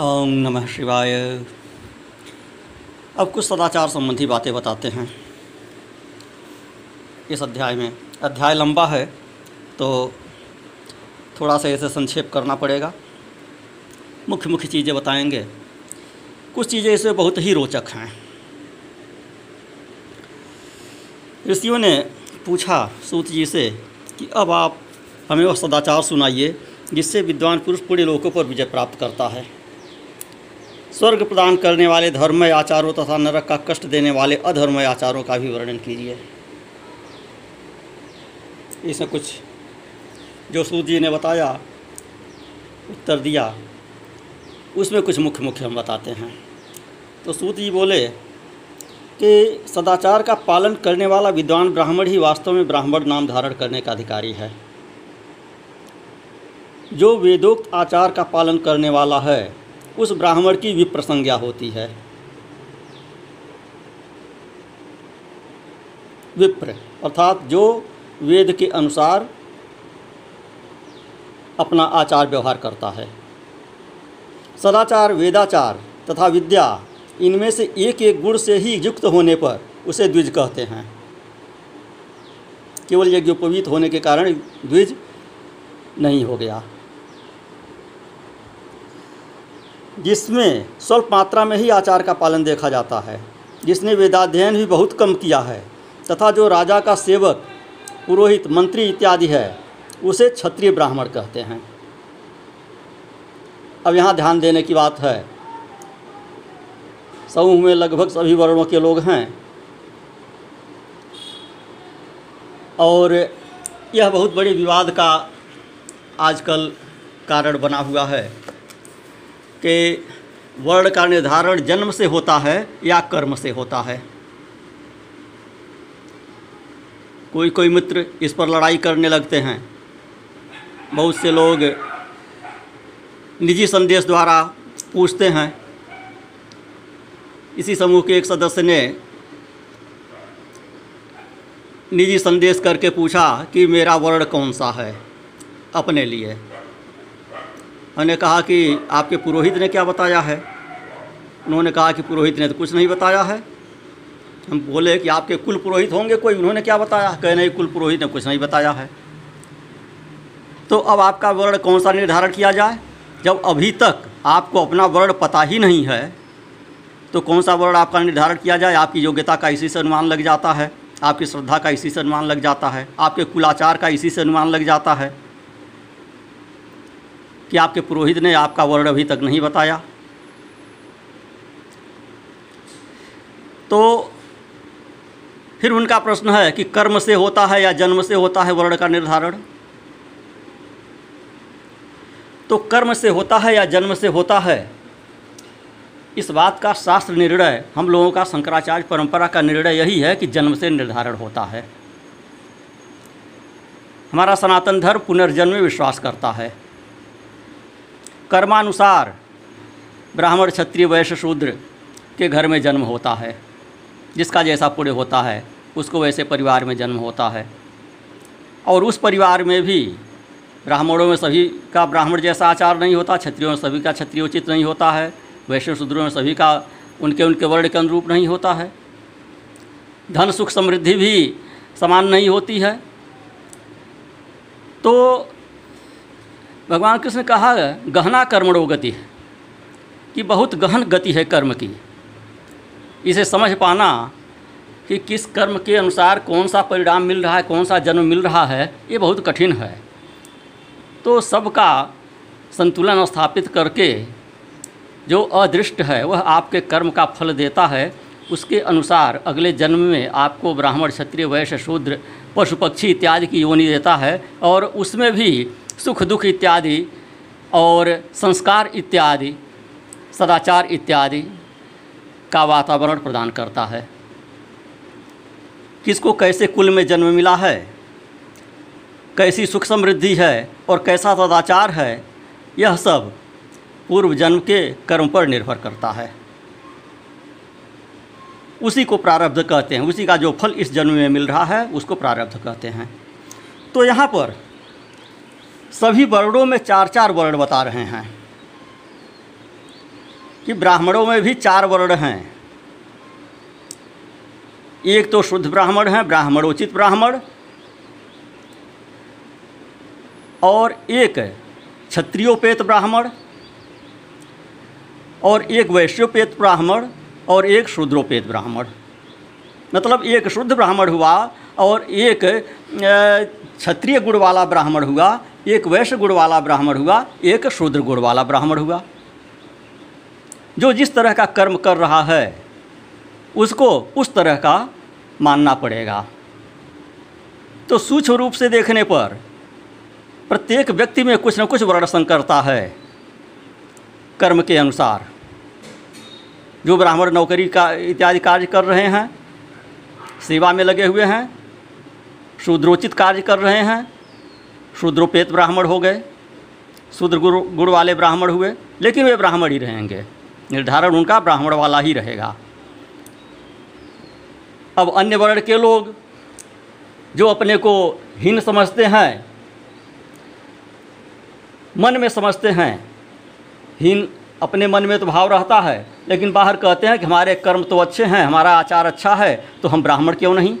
ओम नमः शिवाय। अब कुछ सदाचार संबंधी बातें बताते हैं। इस अध्याय में। अध्याय लंबा है तो थोड़ा सा इसे संक्षेप करना पड़ेगा। मुख्य मुख्य चीज़ें बताएँगे। कुछ चीज़ें इसमें बहुत ही रोचक हैं। ऋषियों ने पूछा सूत जी से कि अब आप हमें वह सदाचार सुनाइए, जिससे विद्वान पुरुष पूरे लोकों पर विजय प्राप्त करता है। स्वर्ग प्रदान करने वाले धर्ममय आचारों तथा नरक का कष्ट देने वाले अधर्ममय आचारों का भी वर्णन कीजिए। इसमें कुछ जो सूत जी ने बताया, उत्तर दिया। उसमें कुछ मुख्य मुख्य हम बताते हैं। तो सूत जी बोले कि सदाचार का पालन करने वाला विद्वान ब्राह्मण ही वास्तव में ब्राह्मण नाम धारण करने का अधिकारी है। जो वेदोक्त आचार का पालन करने वाला है उस ब्राह्मण की विप्र संज्ञा होती है। विप्र, अर्थात जो वेद के अनुसार अपना आचार व्यवहार करता है। सदाचार, वेदाचार तथा विद्या इनमें से एक एक गुण से ही युक्त होने पर उसे द्विज कहते हैं। केवल यज्ञोपवीत होने के कारण द्विज नहीं हो गया। जिसमें स्वल्प मात्रा में ही आचार का पालन देखा जाता है, जिसने वेदाध्ययन भी बहुत कम किया है, तथा जो राजा का सेवक, पुरोहित, मंत्री इत्यादि है, उसे क्षत्रिय ब्राह्मण कहते हैं। अब यहाँ ध्यान देने की बात है। समूह में लगभग सभी वर्णों के लोग हैं। और यह बहुत बड़े विवाद का आजकल कारण बना हुआ है। कि वर्ण का निर्धारण जन्म से होता है या कर्म से होता है। कोई कोई मित्र इस पर लड़ाई करने लगते हैं। बहुत से लोग निजी संदेश द्वारा पूछते हैं। इसी समूह के एक सदस्य ने निजी संदेश करके पूछा कि मेरा वर्ण कौन सा है अपने लिए। मैंने कहा कि आपके पुरोहित ने क्या बताया है? उन्होंने कहा कि पुरोहित ने तो कुछ नहीं बताया है। हम बोले कि आपके कुल पुरोहित होंगे कोई? उन्होंने क्या बताया? कहे, नहीं, कुल पुरोहित ने कुछ नहीं बताया है। तो अब आपका वर्ण कौन सा निर्धारण किया जाए? जब अभी तक आपको अपना वर्ण पता ही नहीं है तो कौन सा वर्ण आपका निर्धारण किया जाए? आपकी योग्यता का इसी से अनुमान लग जाता है, आपकी श्रद्धा का इसी से अनुमान लग जाता है, आपके कुलाचार का इसी से अनुमान लग जाता है। कि आपके पुरोहित ने आपका वर्ण अभी तक नहीं बताया। तो फिर उनका प्रश्न है कि कर्म से होता है या जन्म से होता है वर्ण का निर्धारण? तो कर्म से होता है या जन्म से होता है, इस बात का शास्त्र निर्णय, हम लोगों का शंकराचार्य परंपरा का निर्णय यही है कि जन्म से निर्धारण होता है। हमारा सनातन धर्म पुनर्जन्म में विश्वास करता है। कर्मानुसार ब्राह्मण क्षत्रिय वैश्य शूद्र के घर में जन्म होता है। जिसका जैसा पुण्य होता है, उसको वैसे परिवार में जन्म होता है। और उस परिवार में भी ब्राह्मणों में सभी का ब्राह्मण जैसा आचार नहीं होता, क्षत्रियों में सभी का क्षत्रिय उचित नहीं होता है, वैश्य शूद्रों में सभी का उनके उनके वर्ण के अनुरूप नहीं होता है। धन, सुख, समृद्धि भी समान नहीं होती है। तो भगवान कृष्ण कहा, गहना कर्मणो गति है, कि बहुत गहन गति है कर्म की। इसे समझ पाना कि किस कर्म के अनुसार कौन सा परिणाम मिल रहा है, कौन सा जन्म मिल रहा है, ये बहुत कठिन है। तो सबका संतुलन स्थापित करके जो अदृष्ट है, वह आपके कर्म का फल देता है, उसके अनुसार अगले जन्म में आपको ब्राह्मण, क्षत्रिय, वैश्य, शूद्र पशु पक्षी इत्यादि की योनि देता है, और उसमें भी सुख दुख इत्यादि और संस्कार इत्यादि, सदाचार इत्यादि का वातावरण प्रदान करता है। किसको कैसे कुल में जन्म मिला है? कैसी सुख समृद्धि है और कैसा सदाचार है? यह सब पूर्व जन्म के कर्म पर निर्भर करता है। उसी को प्रारब्ध कहते हैं। उसी का जो फल इस जन्म में मिल रहा है, उसको प्रारब्ध कहते हैं। तो यहाँ पर सभी वर्णों में चार चार वर्ण बता रहे हैं कि ब्राह्मणों में भी चार वर्ण हैं। एक तो शुद्ध ब्राह्मण है, ब्राह्मणोचित ब्राह्मण, और एक क्षत्रियोपेत ब्राह्मण, और एक वैश्योपेत ब्राह्मण, और एक शूद्रोपेत ब्राह्मण। मतलब एक शुद्ध ब्राह्मण हुआ, और एक क्षत्रिय गुण वाला ब्राह्मण हुआ एक वैश्य गुण वाला ब्राह्मण हुआ, एक शूद्र गुण वाला ब्राह्मण हुआ। जो जिस तरह का कर्म कर रहा है, उसको उस तरह का मानना पड़ेगा। तो सूक्ष्म रूप से देखने पर प्रत्येक व्यक्ति में कुछ न कुछ वर्ण संकरता है, कर्म के अनुसार। जो ब्राह्मण नौकरी का इत्यादि कार्य कर रहे हैं, सेवा में लगे हुए हैं, शूद्रोचित कार्य कर रहे हैं शूद्रोपेत ब्राह्मण हो गए, शूद्र गुरु गुण वाले ब्राह्मण हुए, लेकिन वे ब्राह्मण ही रहेंगे। निर्धारण उनका ब्राह्मण वाला ही रहेगा। अब अन्य वर्ण के लोग, जो अपने को हीन समझते हैं, मन में समझते हैं, हीन अपने मन में तो भाव रहता है, लेकिन बाहर कहते हैं कि हमारे कर्म तो अच्छे हैं, हमारा आचार अच्छा है तो हम ब्राह्मण क्यों नहीं?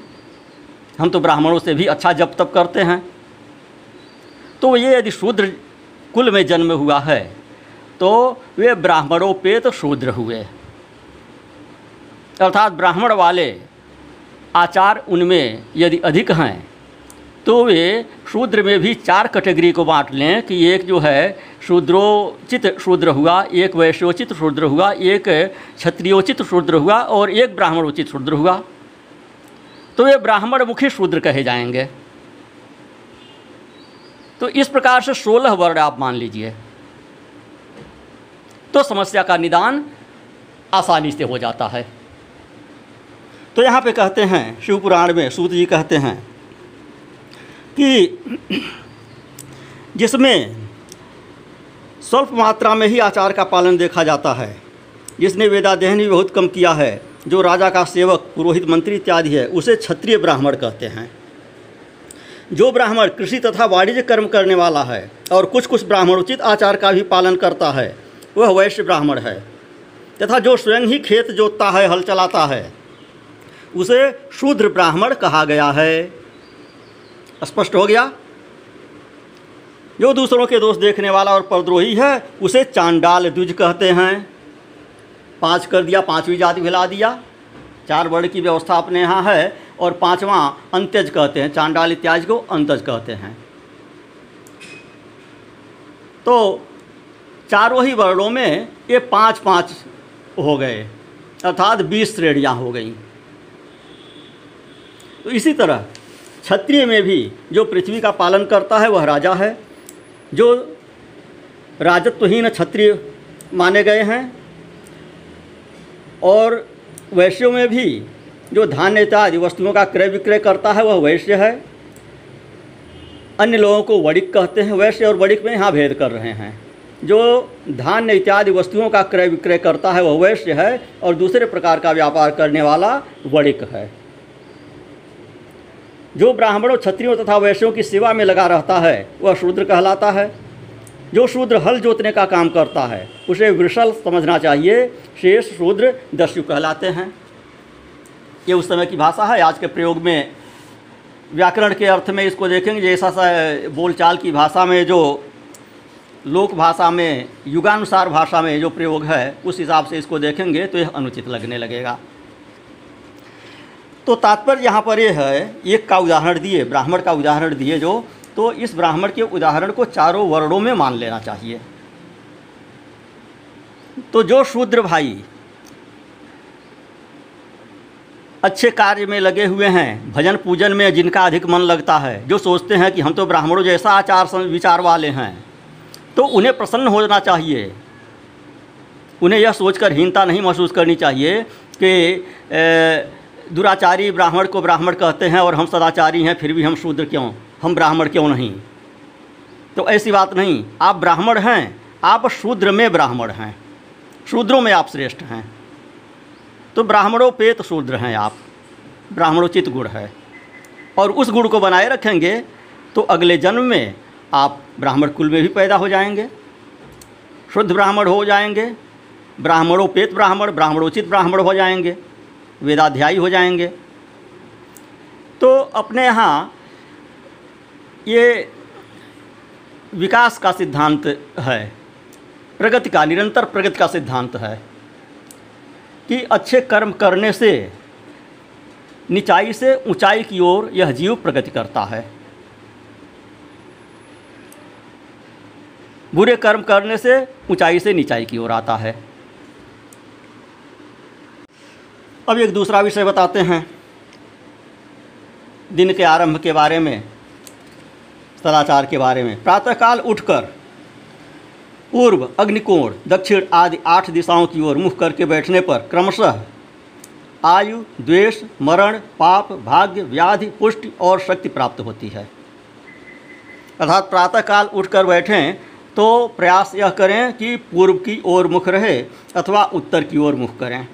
हम तो ब्राह्मणों से भी अच्छा जप तप करते हैं। तो ये यदि शूद्र कुल में जन्म हुआ है तो वे ब्राह्मणों पे तो शूद्र हुए। अर्थात ब्राह्मण वाले आचार उनमें यदि अधिक हैं तो वे शूद्र में भी चार कैटेगरी को बांट लें कि एक जो है शूद्रोचित शूद्र हुआ, एक वैश्योचित शूद्र हुआ, एक क्षत्रियोचित शूद्र हुआ और एक ब्राह्मणोचित शूद्र हुआ। तो वे ब्राह्मण मुखी शूद्र कहे जाएँगे। तो इस प्रकार से सोलह वर्ण आप मान लीजिए। तो समस्या का निदान आसानी से हो जाता है। तो यहाँ पे कहते हैं, शिव पुराण में सूत जी कहते हैं कि जिसमें स्वल्प मात्रा में ही आचार का पालन देखा जाता है, जिसने वेदाध्ययन भी बहुत कम किया है, जो राजा का सेवक, पुरोहित मंत्री इत्यादि है, उसे क्षत्रिय ब्राह्मण कहते हैं। जो ब्राह्मण कृषि तथा वाणिज्य कर्म करने वाला है और कुछ कुछ ब्राह्मण उचित आचार का भी पालन करता है, वह वैश्य ब्राह्मण है। तथा जो स्वयं ही खेत जोतता है, हल चलाता है, उसे शूद्र ब्राह्मण कहा गया है। स्पष्ट हो गया? जो दूसरों के दोष देखने वाला और परद्रोही है, उसे चांडाल द्विज कहते हैं। पाँच कर दिया, पांचवी जाति भिला दिया। चार वर्ण की व्यवस्था अपने यहाँ है। और पांचवा अंत्यज कहते हैं, चांडाल इत्यादि को अंतज कहते हैं। तो चारों ही वर्णों में ये पाँच पाँच हो गए, अर्थात बीस श्रेणियाँ हो गई। तो इसी तरह क्षत्रिय में भी जो पृथ्वी का पालन करता है, वह राजा है, जो राजत्वहीन क्षत्रिय माने गए हैं, और वैश्यों में भी जो धान्य इत्यादि वस्तुओं का क्रय विक्रय करता है, वह वैश्य है। अन्य लोगों को वड़िक कहते हैं, वैश्य और वड़िक में यहाँ भेद कर रहे हैं। जो धान्य इत्यादि वस्तुओं का क्रय विक्रय करता है, वह वैश्य है और दूसरे प्रकार का व्यापार करने वाला वड़िक है। जो ब्राह्मणों, क्षत्रियों तथा वैश्यों की सेवा में लगा रहता है, वह शूद्र कहलाता है। जो शूद्र हल जोतने का काम करता है, उसे वृषल समझना चाहिए, शेष शूद्र दस्यु कहलाते हैं। ये उस समय की भाषा है। आज के प्रयोग में, व्याकरण के अर्थ में इसको देखेंगे जैसा सा बोलचाल की भाषा में जो लोक भाषा में, युगानुसार भाषा में जो प्रयोग है, उस हिसाब से इसको देखेंगे तो यह अनुचित लगने लगेगा। तो तात्पर्य यहाँ पर यह है, एक का उदाहरण दिए, ब्राह्मण का उदाहरण दिए जो तो इस ब्राह्मण के उदाहरण को चारों वर्णों में मान लेना चाहिए। तो जो शूद्र भाई अच्छे कार्य में लगे हुए हैं। भजन पूजन में जिनका अधिक मन लगता है, जो सोचते हैं कि हम तो ब्राह्मणों जैसा आचार विचार वाले हैं तो उन्हें प्रसन्न होना चाहिए। उन्हें यह सोचकर हीनता नहीं महसूस करनी चाहिए कि दुराचारी ब्राह्मण को ब्राह्मण कहते हैं और हम सदाचारी हैं, फिर भी हम शूद्र क्यों? हम ब्राह्मण क्यों नहीं? तो ऐसी बात नहीं। आप ब्राह्मण हैं, आप शूद्र में ब्राह्मण हैं। शूद्रों में आप श्रेष्ठ हैं। तो ब्राह्मणों पे तो शूद्र हैं आप। ब्राह्मणोचित गुण है। और उस गुण को बनाए रखेंगे तो अगले जन्म में आप ब्राह्मण कुल में भी पैदा हो जाएँगे। शुद्ध ब्राह्मण हो जाएँगे। ब्राह्मणोपेत ब्राह्मण ब्राह्मणोचित ब्राह्मण हो जाएँगे। वेदाध्यायी हो जाएँगे। तो अपने यहाँ ये विकास का सिद्धांत है। प्रगति का, निरंतर प्रगति का सिद्धांत है। कि अच्छे कर्म करने से, निचाई से ऊंचाई की ओर यह जीव प्रगति करता है। बुरे कर्म करने से ऊंचाई से निचाई की ओर आता है। अब एक दूसरा विषय बताते हैं। दिन के आरंभ के बारे में, सदाचार के बारे में। प्रातःकाल उठकर पूर्व अग्निकोण, दक्षिण आदि आठ दिशाओं की ओर मुख करके बैठने पर क्रमशः आयु, द्वेष, मरण, पाप, भाग्य, व्याधि, पुष्टि और शक्ति प्राप्त होती है। अर्थात प्रातःकाल उठकर बैठें तो प्रयास यह करें कि पूर्व की ओर मुख रहे अथवा उत्तर की ओर मुख करें।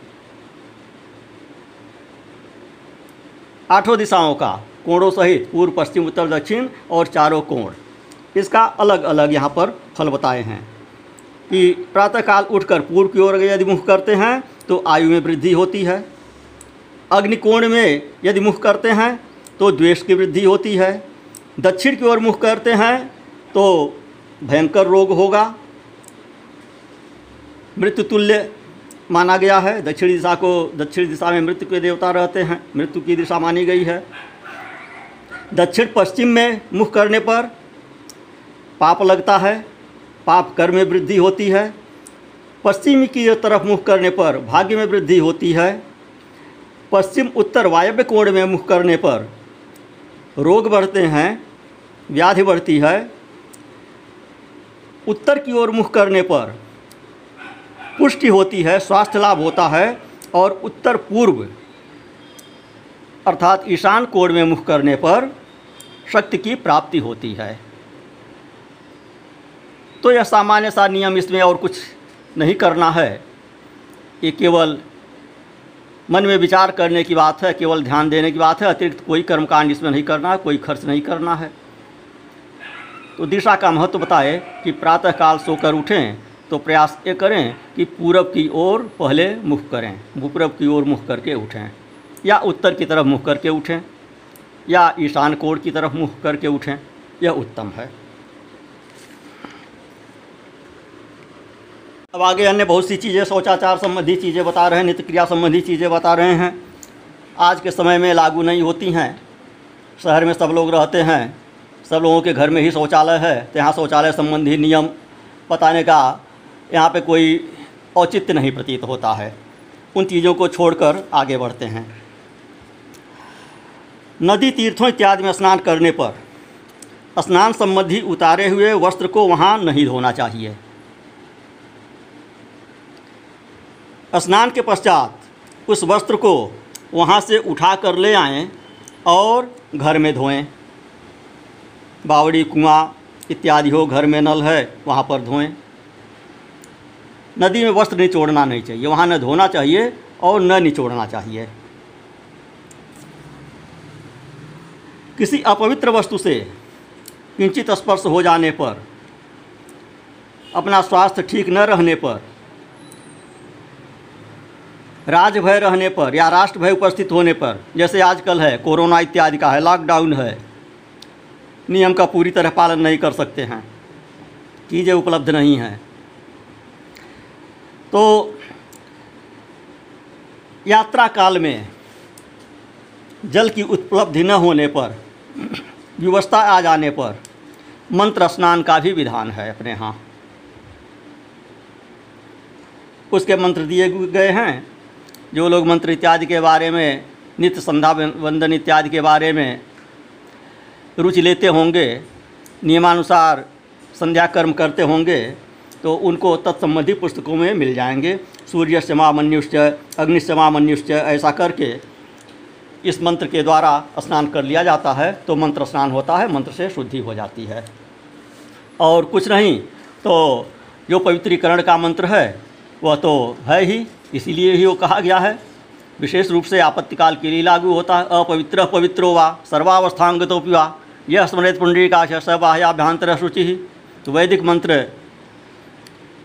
आठों दिशाओं का, कोणों सहित पूर्व, पश्चिम, उत्तर, दक्षिण और चारों कोण। इसका अलग अलग यहाँ पर फल बताए हैं। कि प्रातःकाल उठकर पूर्व की ओर यदि मुख करते हैं तो आयु में वृद्धि होती है। अग्निकोण में यदि मुख करते हैं तो द्वेष की वृद्धि होती है। दक्षिण की ओर मुख करते हैं तो भयंकर रोग होगा। मृत्यु तुल्य माना गया है। दक्षिण दिशा को, दक्षिण दिशा में मृत्यु के देवता रहते हैं। मृत्यु की दिशा मानी गई है। दक्षिण पश्चिम में मुख करने पर पाप लगता है। पाप कर में वृद्धि होती है, पश्चिम की तरफ़ मुख करने पर भाग्य में वृद्धि होती है, पश्चिम उत्तर वायव्य कोण में मुख करने पर रोग बढ़ते हैं, व्याधि बढ़ती है, उत्तर की ओर मुख करने पर पुष्टि होती है, स्वास्थ्य लाभ होता है और उत्तर पूर्व अर्थात ईशान कोण में मुख करने पर शक्ति की प्राप्ति होती है। तो यह सामान्य सा नियम इसमें और कुछ नहीं करना है। ये केवल मन में विचार करने की बात है, केवल ध्यान देने की बात है, अतिरिक्त कोई कर्मकांड इसमें नहीं करना है कोई खर्च नहीं करना है। तो दिशा का महत्व बताए कि प्रातःकाल सोकर उठें तो प्रयास ये करें कि पूरब की ओर पहले मुख करें पूरब की ओर मुख करके उठें, या उत्तर की तरफ़ मुख करके उठें, या ईशान कोण की तरफ़ मुख करके उठें, यह उत्तम है। अब आगे अन्य बहुत सी चीज़ें, शौचाचार संबंधी चीज़ें बता रहे हैं नित्य क्रिया संबंधी चीज़ें बता रहे हैं। आज के समय में लागू नहीं होती हैं। शहर में सब लोग रहते हैं। सब लोगों के घर में ही शौचालय है। तो यहाँ शौचालय संबंधी नियम बताने का यहाँ पे कोई औचित्य नहीं प्रतीत होता है। उन चीज़ों को छोड़कर आगे बढ़ते हैं। नदी तीर्थों इत्यादि में स्नान करने पर, स्नान संबंधी उतारे हुए वस्त्र को वहाँ नहीं धोना चाहिए। स्नान के पश्चात उस वस्त्र को वहाँ से उठा कर ले आएँ और घर में धोएँ। बावड़ी, कुआँ इत्यादि हो, घर में नल है, वहाँ पर धोएँ। नदी में वस्त्र निचोड़ना नहीं चाहिए, वहाँ न धोना चाहिए और न निचोड़ना चाहिए। किसी अपवित्र वस्तु से किंचित स्पर्श हो जाने पर, अपना स्वास्थ्य ठीक न रहने पर राजभय रहने पर या राष्ट्र भय उपस्थित होने पर, जैसे आजकल है, कोरोना इत्यादि का है लॉकडाउन है, नियम का पूरी तरह पालन नहीं कर सकते हैं, चीज़ें उपलब्ध नहीं हैं। तो यात्रा काल में जल की उपलब्धि न होने पर, व्यवस्था आ जाने पर, मंत्र स्नान का भी विधान है अपने यहाँ। उसके मंत्र दिए गए हैं जो लोग मंत्र इत्यादि के बारे में, नित्य संध्या वंदन इत्यादि के बारे में रुचि लेते होंगे, नियमानुसार संध्या कर्म करते होंगे तो उनको तत्संबंधी पुस्तकों में मिल जाएँगे। सूर्य समामन्युश्च अग्निशमामन्युश्च ऐसा करके इस मंत्र के द्वारा स्नान कर लिया जाता है। तो मंत्र स्नान होता है, मंत्र से शुद्धि हो जाती है। और कुछ नहीं तो जो पवित्रीकरण का मंत्र है वह तो है ही, इसीलिए ही वो कहा गया है। विशेष रूप से आपत्तिकाल के लिए लागू होता है, अपवित्र, पवित्रो वा सर्वावस्थांगतो वा यह स्मृत पुंडरीकाश सबाह्याभ्यांतर शुचि तो वैदिक मंत्र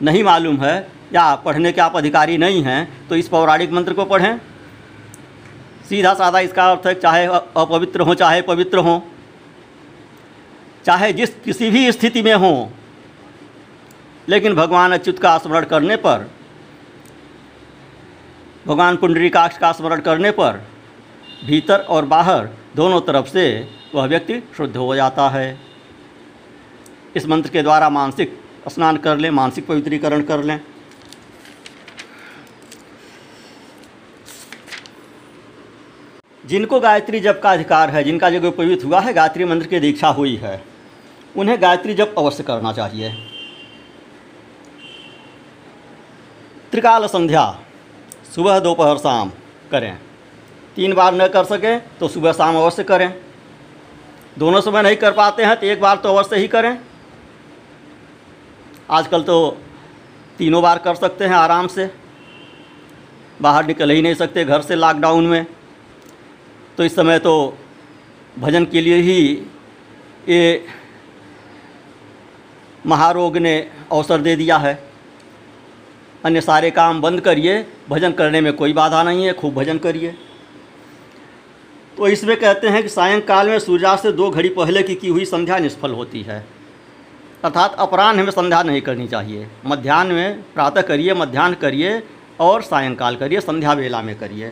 नहीं मालूम है, या पढ़ने के आप अधिकारी नहीं हैं तो इस पौराणिक मंत्र को पढ़ें। सीधा साधा इसका अर्थ है, चाहे अपवित्र हों, चाहे पवित्र हों, चाहे जिस किसी भी स्थिति में हों, लेकिन भगवान अच्युत का स्मरण करने पर भगवान पुंडरीकाक्ष का स्मरण करने पर भीतर और बाहर दोनों तरफ़ से वह व्यक्ति शुद्ध हो जाता है। इस मंत्र के द्वारा मानसिक स्नान कर लें, मानसिक पवित्रीकरण कर लें। जिनको गायत्री जप का अधिकार है, जिनका जब पवित्र हुआ है, गायत्री मंत्र की दीक्षा हुई है, उन्हें गायत्री जप अवश्य करना चाहिए। त्रिकाल संध्या। सुबह दोपहर शाम करें। तीन बार न कर सकें तो सुबह शाम अवश्य करें। दोनों समय नहीं कर पाते हैं तो एक बार तो अवश्य ही करें। आजकल तो तीनों बार कर सकते हैं आराम से। बाहर निकल ही नहीं सकते घर से लॉकडाउन में। तो इस समय तो भजन के लिए ही ये महारोग ने अवसर दे दिया है। अन्य सारे काम बंद करिए, भजन करने में कोई बाधा नहीं है, खूब भजन करिए। तो इसमें कहते हैं कि सायंकाल में सूर्यास्त से दो घड़ी पहले की की हुई संध्या निष्फल होती है। अर्थात अपराह्न में संध्या नहीं करनी चाहिए। मध्यान्ह में प्रातः करिए मध्यान्ह करिए और सायंकाल करिए, संध्या वेला में करिए।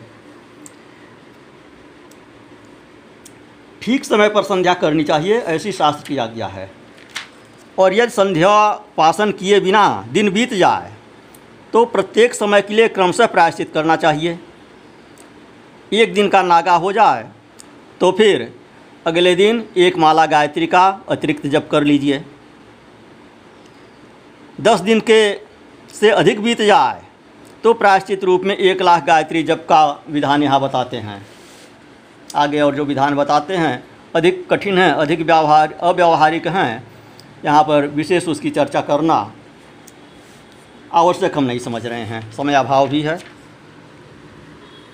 ठीक समय पर संध्या करनी चाहिए, ऐसी शास्त्र की आज्ञा है। और यदि संध्या पासन किए बिना दिन बीत जाए तो प्रत्येक समय के लिए क्रमशः प्रायश्चित करना चाहिए। एक दिन का नागा हो जाए तो फिर अगले दिन एक माला गायत्री का अतिरिक्त जप कर लीजिए। दस दिन के से अधिक बीत जाए तो प्रायश्चित रूप में एक लाख गायत्री जप का विधान यहाँ बताते हैं। आगे और जो विधान बताते हैं, अधिक कठिन है, अधिक व्यवहार, अव्यवहारिक हैं, यहाँ पर विशेष उसकी चर्चा करना। आवश्यक हम नहीं समझ रहे हैं। समय अभाव भी है।